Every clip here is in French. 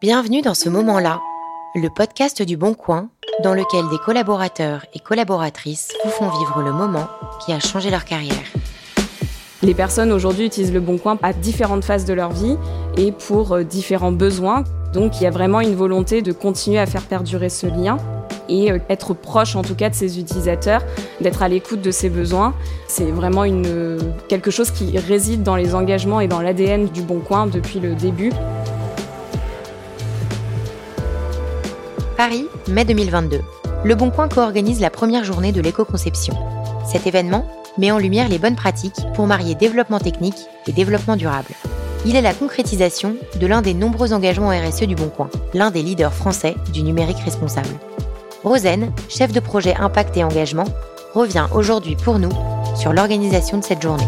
Bienvenue dans ce moment-là, le podcast du Bon Coin, dans lequel des collaborateurs et collaboratrices vous font vivre le moment qui a changé leur carrière. Les personnes aujourd'hui utilisent le Bon Coin à différentes phases de leur vie et pour euh, différents besoins. Donc il y a vraiment une volonté de continuer à faire perdurer ce lien et euh, être proche en tout cas de ses utilisateurs, d'être à l'écoute de ses besoins. C'est vraiment une, quelque chose qui réside dans les engagements et dans l'ADN du Bon Coin depuis le début. Paris, mai 2022. Le Bon Coin co-organise la première journée de l'éco-conception. Cet événement met en lumière les bonnes pratiques pour marier développement technique et développement durable. Il est la concrétisation de l'un des nombreux engagements RSE du Bon Coin, l'un des leaders français du numérique responsable. Rosen, chef de projet Impact et Engagement, revient aujourd'hui pour nous sur l'organisation de cette journée.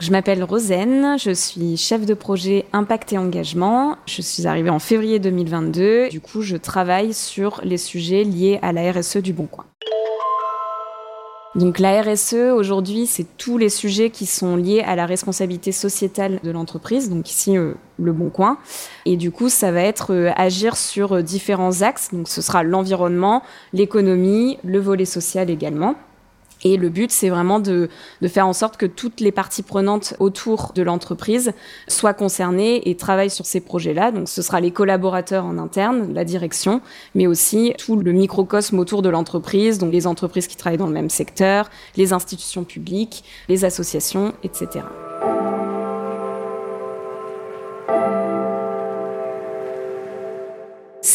Je m'appelle Rosen, je suis chef de projet Impact et Engagement. Je suis arrivée en février 2022. Du coup, je travaille sur les sujets liés à la RSE du Bon Coin. Donc la RSE aujourd'hui, c'est tous les sujets qui sont liés à la responsabilité sociétale de l'entreprise, donc ici euh, le bon coin. Et du coup, ça va être euh, agir sur euh, différents axes. Donc ce sera l'environnement, l'économie, le volet social également. Et le but, c'est vraiment de, de, faire en sorte que toutes les parties prenantes autour de l'entreprise soient concernées et travaillent sur ces projets-là. Donc, ce sera les collaborateurs en interne, la direction, mais aussi tout le microcosme autour de l'entreprise, donc les entreprises qui travaillent dans le même secteur, les institutions publiques, les associations, etc.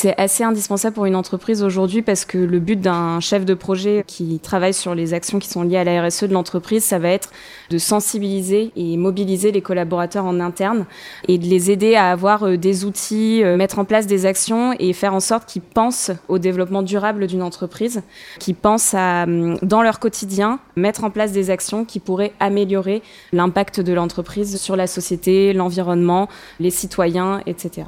C'est assez indispensable pour une entreprise aujourd'hui parce que le but d'un chef de projet qui travaille sur les actions qui sont liées à la RSE de l'entreprise, ça va être de sensibiliser et mobiliser les collaborateurs en interne et de les aider à avoir euh, des outils, euh, mettre en place des actions et faire en sorte qu'ils pensent au développement durable d'une entreprise, qu'ils pensent à, hum, dans leur quotidien, mettre en place des actions qui pourraient améliorer l'impact de l'entreprise sur la société, l'environnement, les citoyens, etc.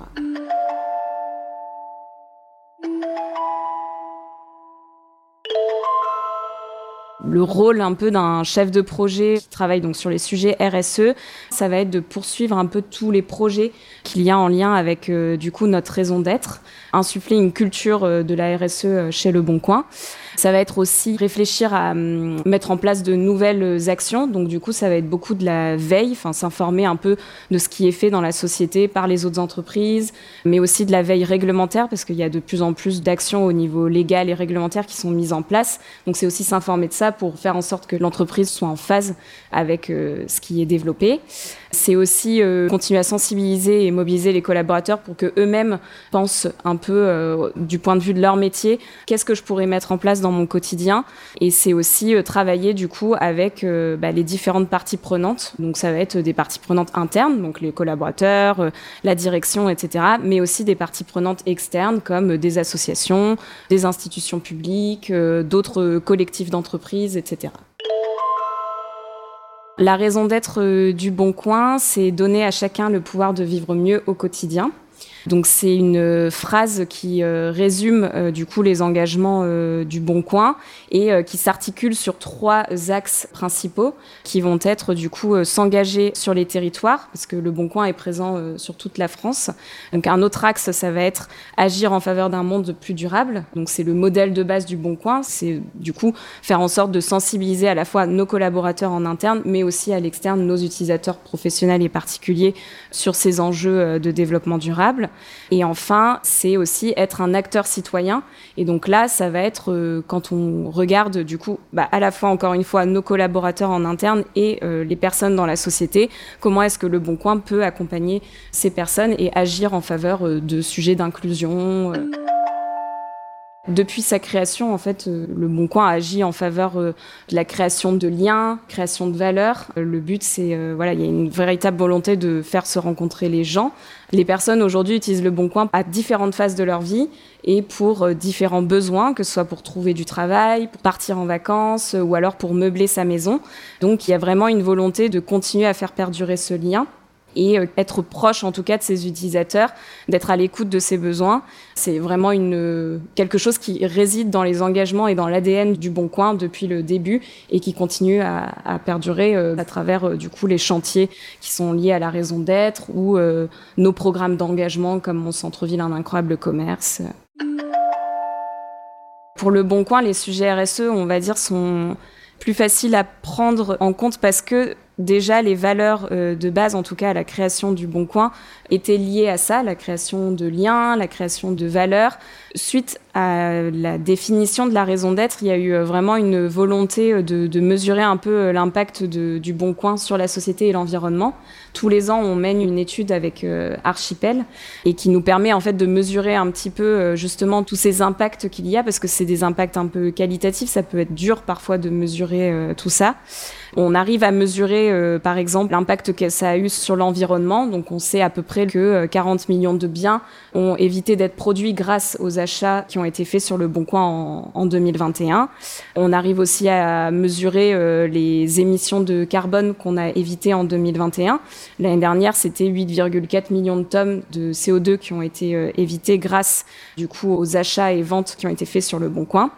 le rôle un peu d'un chef de projet qui travaille donc sur les sujets RSE, ça va être de poursuivre un peu tous les projets qu'il y a en lien avec euh, du coup notre raison d'être, insuffler une culture euh, de la RSE euh, chez Le Bon Coin. Ça va être aussi réfléchir à hum, mettre en place de nouvelles actions. Donc du coup, ça va être beaucoup de la veille, enfin s'informer un peu de ce qui est fait dans la société par les autres entreprises, mais aussi de la veille réglementaire parce qu'il y a de plus en plus d'actions au niveau légal et réglementaire qui sont mises en place. Donc c'est aussi s'informer de ça pour faire en sorte que l'entreprise soit en phase avec euh, ce qui est développé. C'est aussi euh, continuer à sensibiliser et mobiliser les collaborateurs pour que eux-mêmes pensent un peu euh, du point de vue de leur métier, qu'est-ce que je pourrais mettre en place dans mon quotidien? Et c'est aussi travailler du coup avec bah, les différentes parties prenantes. Donc ça va être des parties prenantes internes, donc les collaborateurs, la direction, etc. Mais aussi des parties prenantes externes comme des associations, des institutions publiques, d'autres collectifs d'entreprises, La raison d'être du Bon Coin, c'est donner à chacun le pouvoir de vivre mieux au quotidien. Donc c'est une euh, phrase qui euh, résume euh, du coup les engagements du Bon Coin et qui s'articule sur trois axes principaux qui vont être du coup s'engager sur les territoires parce que le Bon Coin est présent sur toute la France. Donc un autre axe ça va être agir en faveur d'un monde plus durable. Donc c'est le modèle de base du Bon Coin, c'est du coup faire en sorte de sensibiliser à la fois nos collaborateurs en interne mais aussi à l'externe nos utilisateurs professionnels et particuliers sur ces enjeux de développement durable. Et enfin, c'est aussi être un acteur citoyen. Et donc là, ça va être euh, quand on regarde du coup, bah, à la fois encore une fois nos collaborateurs en interne et euh, les personnes dans la société, comment est-ce que le Bon Coin peut accompagner ces personnes et agir en faveur euh, de sujets d'inclusion. Depuis sa création, en fait, euh, le Bon Coin agit en faveur euh, de la création de liens, création de valeurs. Euh, le but, c'est voilà, il y a une véritable volonté de faire se rencontrer les gens. Les personnes aujourd'hui utilisent le Bon Coin à différentes phases de leur vie et pour différents besoins, que ce soit pour trouver du travail, pour partir en vacances ou alors pour meubler sa maison. Donc, il y a vraiment une volonté de continuer à faire perdurer ce lien et euh, être proche en tout cas de ses utilisateurs, d'être à l'écoute de ses besoins. C'est vraiment une, quelque chose qui réside dans les engagements et dans l'ADN du Bon Coin depuis le début et qui continue à, perdurer euh, à travers euh, du coup les chantiers qui sont liés à la raison d'être ou nos programmes d'engagement comme mon centre-ville un incroyable commerce. Pour le Bon Coin, les sujets RSE, on va dire, sont plus faciles à prendre en compte parce que déjà les valeurs euh, de base, en tout cas la création du Bon Coin, étaient liées à ça, la création de liens, la création de valeurs. Suite à la définition de la raison d'être, il y a eu euh, vraiment une volonté euh, de, mesurer un peu l'impact du Bon Coin sur la société et l'environnement. Tous les ans, on mène une étude avec Archipel et qui nous permet en fait de mesurer un petit peu justement tous ces impacts qu'il y a parce que c'est des impacts un peu qualitatifs. Ça peut être dur parfois de mesurer tout ça. On arrive à mesurer, euh, par exemple, l'impact que ça a eu sur l'environnement. Donc, on sait à peu près que 40 euh, millions de biens ont évité d'être produits grâce aux achats qui ont été faits sur le Bon Coin en, 2021. On arrive aussi à mesurer euh, les émissions de carbone qu'on a évitées en 2021. L'année dernière, c'était 8,4 millions de tonnes de CO2 qui ont été évitées grâce, du coup, aux achats et ventes qui ont été faits sur le Bon Coin.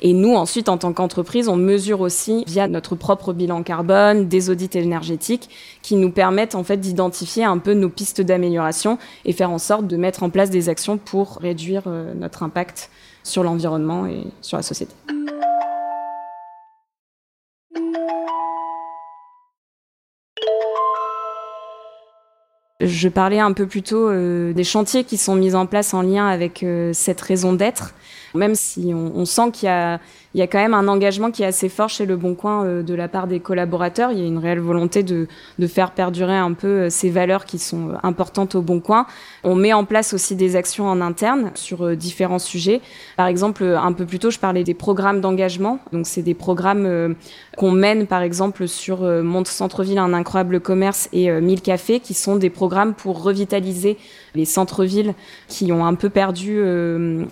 Et nous, ensuite, en tant qu'entreprise, on mesure aussi via notre propre bilan carbone, des audits énergétiques qui nous permettent en fait d'identifier un peu nos pistes d'amélioration et faire en sorte de mettre en place des actions pour réduire euh, notre impact sur l'environnement et sur la société. Je parlais un peu plus tôt euh, des chantiers qui sont mis en place en lien avec euh, cette raison d'être. Même si on, on sent qu'il y a il y a quand même un engagement qui est assez fort chez Le Bon Coin euh, de la part des collaborateurs. Il y a une réelle volonté de, faire perdurer un peu euh, ces valeurs qui sont euh, importantes au Bon Coin. On met en place aussi des actions en interne sur différents sujets. Par exemple, un peu plus tôt, je parlais des programmes d'engagement. Donc, c'est des programmes qu'on mène, par exemple, sur Monte Centre-Ville, un incroyable commerce et 1000 cafés, qui sont des programmes pour revitaliser les centres-villes qui ont un peu perdu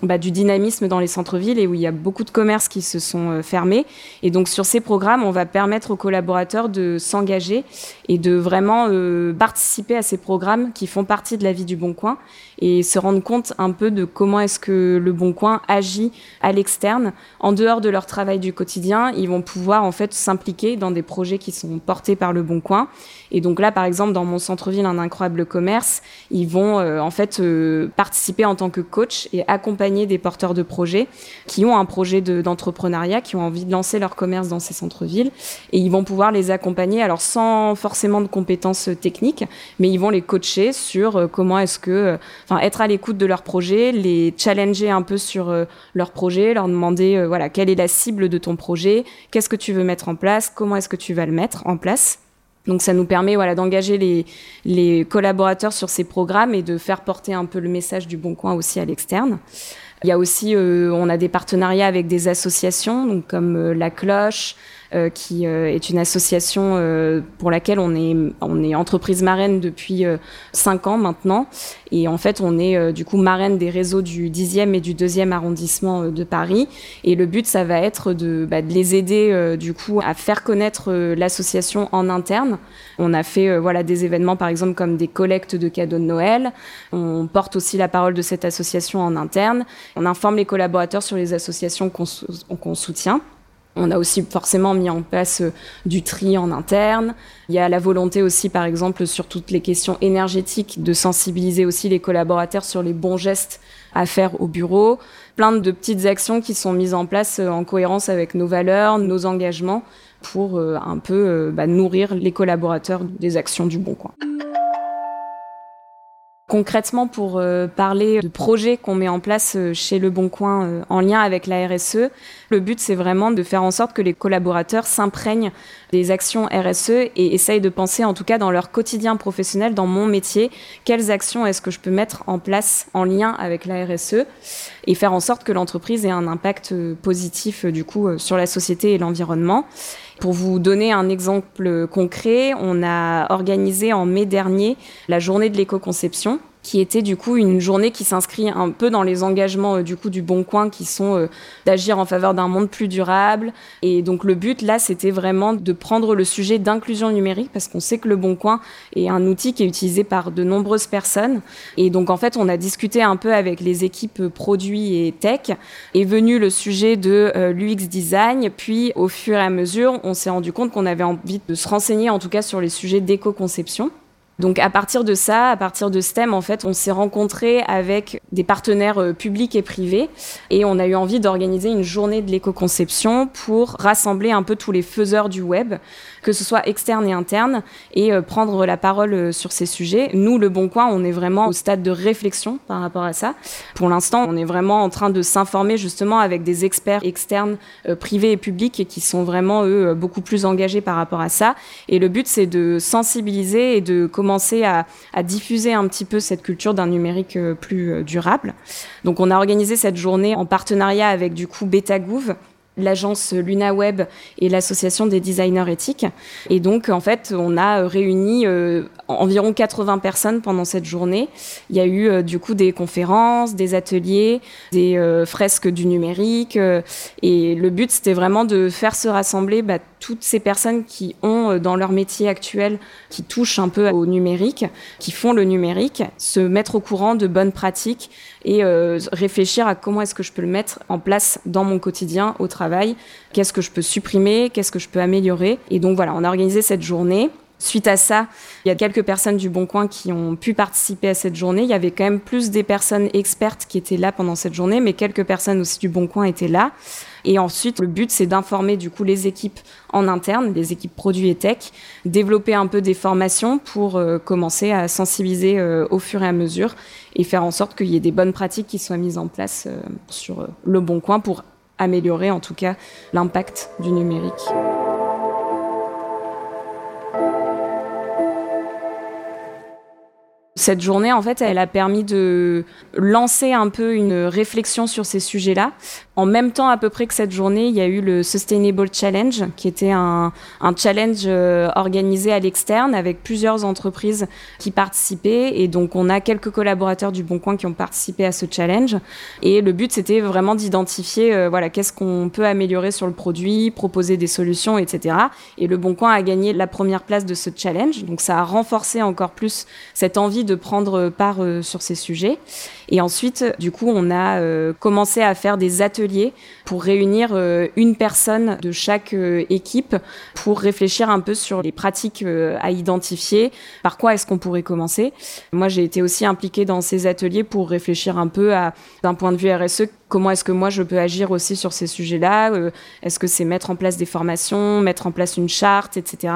bah, du dynamisme dans les centres-villes et où il y a beaucoup de commerces qui se sont euh, fermés. Et donc sur ces programmes, on va permettre aux collaborateurs de s'engager et de vraiment euh, participer à ces programmes qui font partie de la vie du Bon Coin et se rendre compte un peu de comment est-ce que le Bon Coin agit à l'externe. En dehors de leur travail du quotidien, ils vont pouvoir en fait s'impliquer dans des projets qui sont portés par le Bon Coin. Et donc là, par exemple, dans mon centre-ville, un incroyable commerce, ils vont euh, en fait euh, participer en tant que coach et accompagner des porteurs de projets qui ont un projet d'entrepreneuriat, qui ont envie de lancer leur commerce dans ces centres-villes. Et ils vont pouvoir les accompagner, alors sans forcément de compétences techniques, mais ils vont les coacher sur euh, comment est-ce que enfin être à l'écoute de leurs projets, les challenger un peu sur euh, leurs projets, leur demander euh, voilà quelle est la cible de ton projet, qu'est-ce que tu veux mettre en place, comment est-ce que tu vas le mettre en place. Donc ça nous permet voilà d'engager les, les collaborateurs sur ces programmes et de faire porter un peu le message du Bon Coin aussi à l'externe. Il y a aussi, euh, on a des partenariats avec des associations, donc comme La Cloche, euh, qui euh, est une association euh, pour laquelle on est, on est entreprise marraine depuis cinq ans maintenant. Et en fait, on est du coup marraine des réseaux du 10e et du 2e arrondissement de Paris. Et le but, ça va être de, bah, de les aider du coup à faire connaître l'association en interne. On a fait voilà des événements par exemple comme des collectes de cadeaux de Noël. On porte aussi la parole de cette association en interne. On informe les collaborateurs sur les associations qu'on soutient. On a aussi forcément mis en place euh, du tri en interne. Il y a la volonté aussi, par exemple, sur toutes les questions énergétiques, de sensibiliser aussi les collaborateurs sur les bons gestes à faire au bureau. Plein de petites actions qui sont mises en place euh, en cohérence avec nos valeurs, nos engagements, pour euh, un peu bah, nourrir les collaborateurs des actions du Bon Coin. Concrètement, pour euh, parler de projets qu'on met en place euh, chez Le Bon Coin euh, en lien avec la RSE, le but c'est vraiment de faire en sorte que les collaborateurs s'imprègnent des actions RSE et essayent de penser en tout cas dans leur quotidien professionnel, dans mon métier, quelles actions est-ce que je peux mettre en place en lien avec la RSE et faire en sorte que l'entreprise ait un impact positif du coup sur la société et l'environnement. Pour vous donner un exemple concret, on a organisé en mai dernier la journée de l'éco-conception qui était du coup une journée qui s'inscrit un peu dans les engagements euh, du coup du Bon Coin qui sont euh, d'agir en faveur d'un monde plus durable. Et donc le but là c'était vraiment de prendre le sujet d'inclusion numérique parce qu'on sait que le Bon Coin est un outil qui est utilisé par de nombreuses personnes. Et donc en fait on a discuté un peu avec les équipes produits et tech. Est venu le sujet de euh, l'UX design. Puis au fur et à mesure on s'est rendu compte qu'on avait envie de se renseigner en tout cas sur les sujets d'éco-conception donc à partir de ça, à partir de STEM, en fait, on s'est rencontré avec des partenaires euh, publics et privés. Et on a eu envie d'organiser une journée de l'éco-conception pour rassembler un peu tous les faiseurs du web, que ce soit externe et interne, et euh, prendre la parole euh, sur ces sujets. Nous, le Bon Coin, on est vraiment au stade de réflexion par rapport à ça. Pour l'instant, on est vraiment en train de s'informer justement avec des experts externes, privés et publics, qui sont vraiment, eux, beaucoup plus engagés par rapport à ça. Et le but, c'est de sensibiliser et de commencer à, diffuser un petit peu cette culture d'un numérique euh, plus euh, durable. Donc on a organisé cette journée en partenariat avec du coup Betagouv, l'agence LunaWeb et l'association des designers éthiques. Et donc, en fait, on a réuni euh, environ 80 personnes pendant cette journée. Il y a eu euh, du coup des conférences, des ateliers, des euh, fresques du numérique. et le but, c'était vraiment de faire se rassembler bah, toutes ces personnes qui ont dans leur métier actuel, qui touchent un peu au numérique, qui font le numérique, se mettre au courant de bonnes pratiques et réfléchir à comment est-ce que je peux le mettre en place dans mon quotidien au travail qu'est-ce que je peux supprimer, qu'est-ce que je peux améliorer? Et donc voilà, on a organisé cette journée. Suite à ça, il y a quelques personnes du Bon Coin qui ont pu participer à cette journée. Il y avait quand même plus des personnes expertes qui étaient là pendant cette journée, mais quelques personnes aussi du Bon Coin étaient là. Et ensuite, le but, c'est d'informer du coup les équipes en interne, les équipes produits et tech, développer un peu des formations pour euh, commencer à sensibiliser euh, au fur et à mesure et faire en sorte qu'il y ait des bonnes pratiques qui soient mises en place euh, sur le Bon Coin pour améliorer en tout cas l'impact du numérique. Cette journée, en fait, elle a permis de lancer un peu une réflexion sur ces sujets-là. En même temps, à peu près que cette journée, il y a eu le Sustainable Challenge, qui était un, challenge euh, organisé à l'externe avec plusieurs entreprises qui participaient. Et donc, on a quelques collaborateurs du Bon Coin qui ont participé à ce challenge. Et le but, c'était vraiment d'identifier, euh, voilà, qu'est-ce qu'on peut améliorer sur le produit, proposer des solutions, etc. Et le Bon Coin a gagné la première place de ce challenge. Donc, ça a renforcé encore plus cette envie prendre part euh, sur ces sujets. Et ensuite, du coup, on a euh, commencé à faire des ateliers pour réunir euh, une personne de chaque équipe pour réfléchir un peu sur les pratiques à identifier, par quoi est-ce qu'on pourrait commencer? Moi, j'ai été aussi impliquée dans ces ateliers pour réfléchir un peu à, d'un point de vue RSE, comment est-ce que moi je peux agir aussi sur ces sujets-là Est-ce que c'est mettre en place des formations, mettre en place une charte, etc.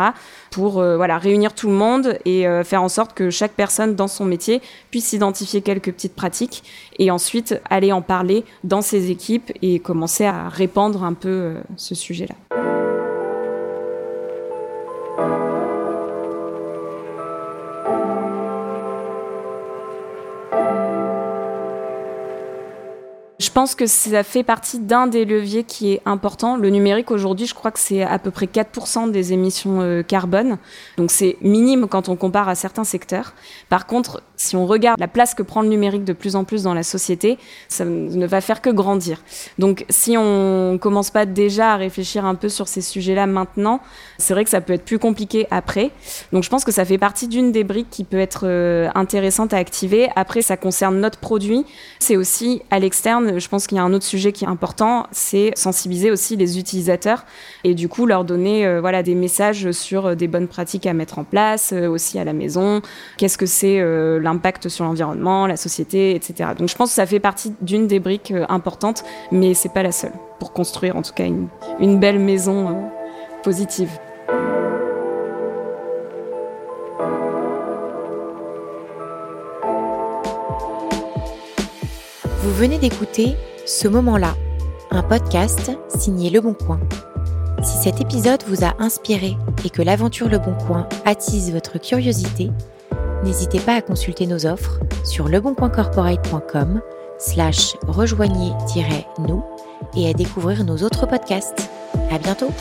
pour voilà réunir tout le monde et faire en sorte que chaque personne dans son métier puisse identifier quelques petites pratiques et ensuite aller en parler dans ses équipes et commencer à répandre un peu euh, ce sujet-là. Pense que ça fait partie d'un des leviers qui est important. Le numérique aujourd'hui, je crois que c'est à peu près 4% des émissions euh, carbone. Donc c'est minime quand on compare à certains secteurs. Par contre, si on regarde la place que prend le numérique de plus en plus dans la société, ça ne va faire que grandir. Donc si on commence pas déjà à réfléchir un peu sur ces sujets-là maintenant, c'est vrai que ça peut être plus compliqué après. Donc je pense que ça fait partie d'une des briques qui peut être euh, intéressante à activer. Après, ça concerne notre produit. C'est aussi à l'externe je pense qu'il y a un autre sujet qui est important, c'est sensibiliser aussi les utilisateurs et du coup leur donner euh, voilà des messages sur euh, des bonnes pratiques à mettre en place euh, aussi à la maison. Qu'est-ce que c'est l'impact sur l'environnement, la société, etc. Donc je pense que ça fait partie d'une des briques importantes, mais c'est pas la seule pour construire en tout cas une, une belle maison positive. Vous venez d'écouter Ce moment-là, un podcast signé Le Bon Coin. Si cet épisode vous a inspiré et que l'aventure Le Bon Coin attise votre curiosité, n'hésitez pas à consulter nos offres sur leboncoincorporate.com slash rejoignez-nous et à découvrir nos autres podcasts. À bientôt!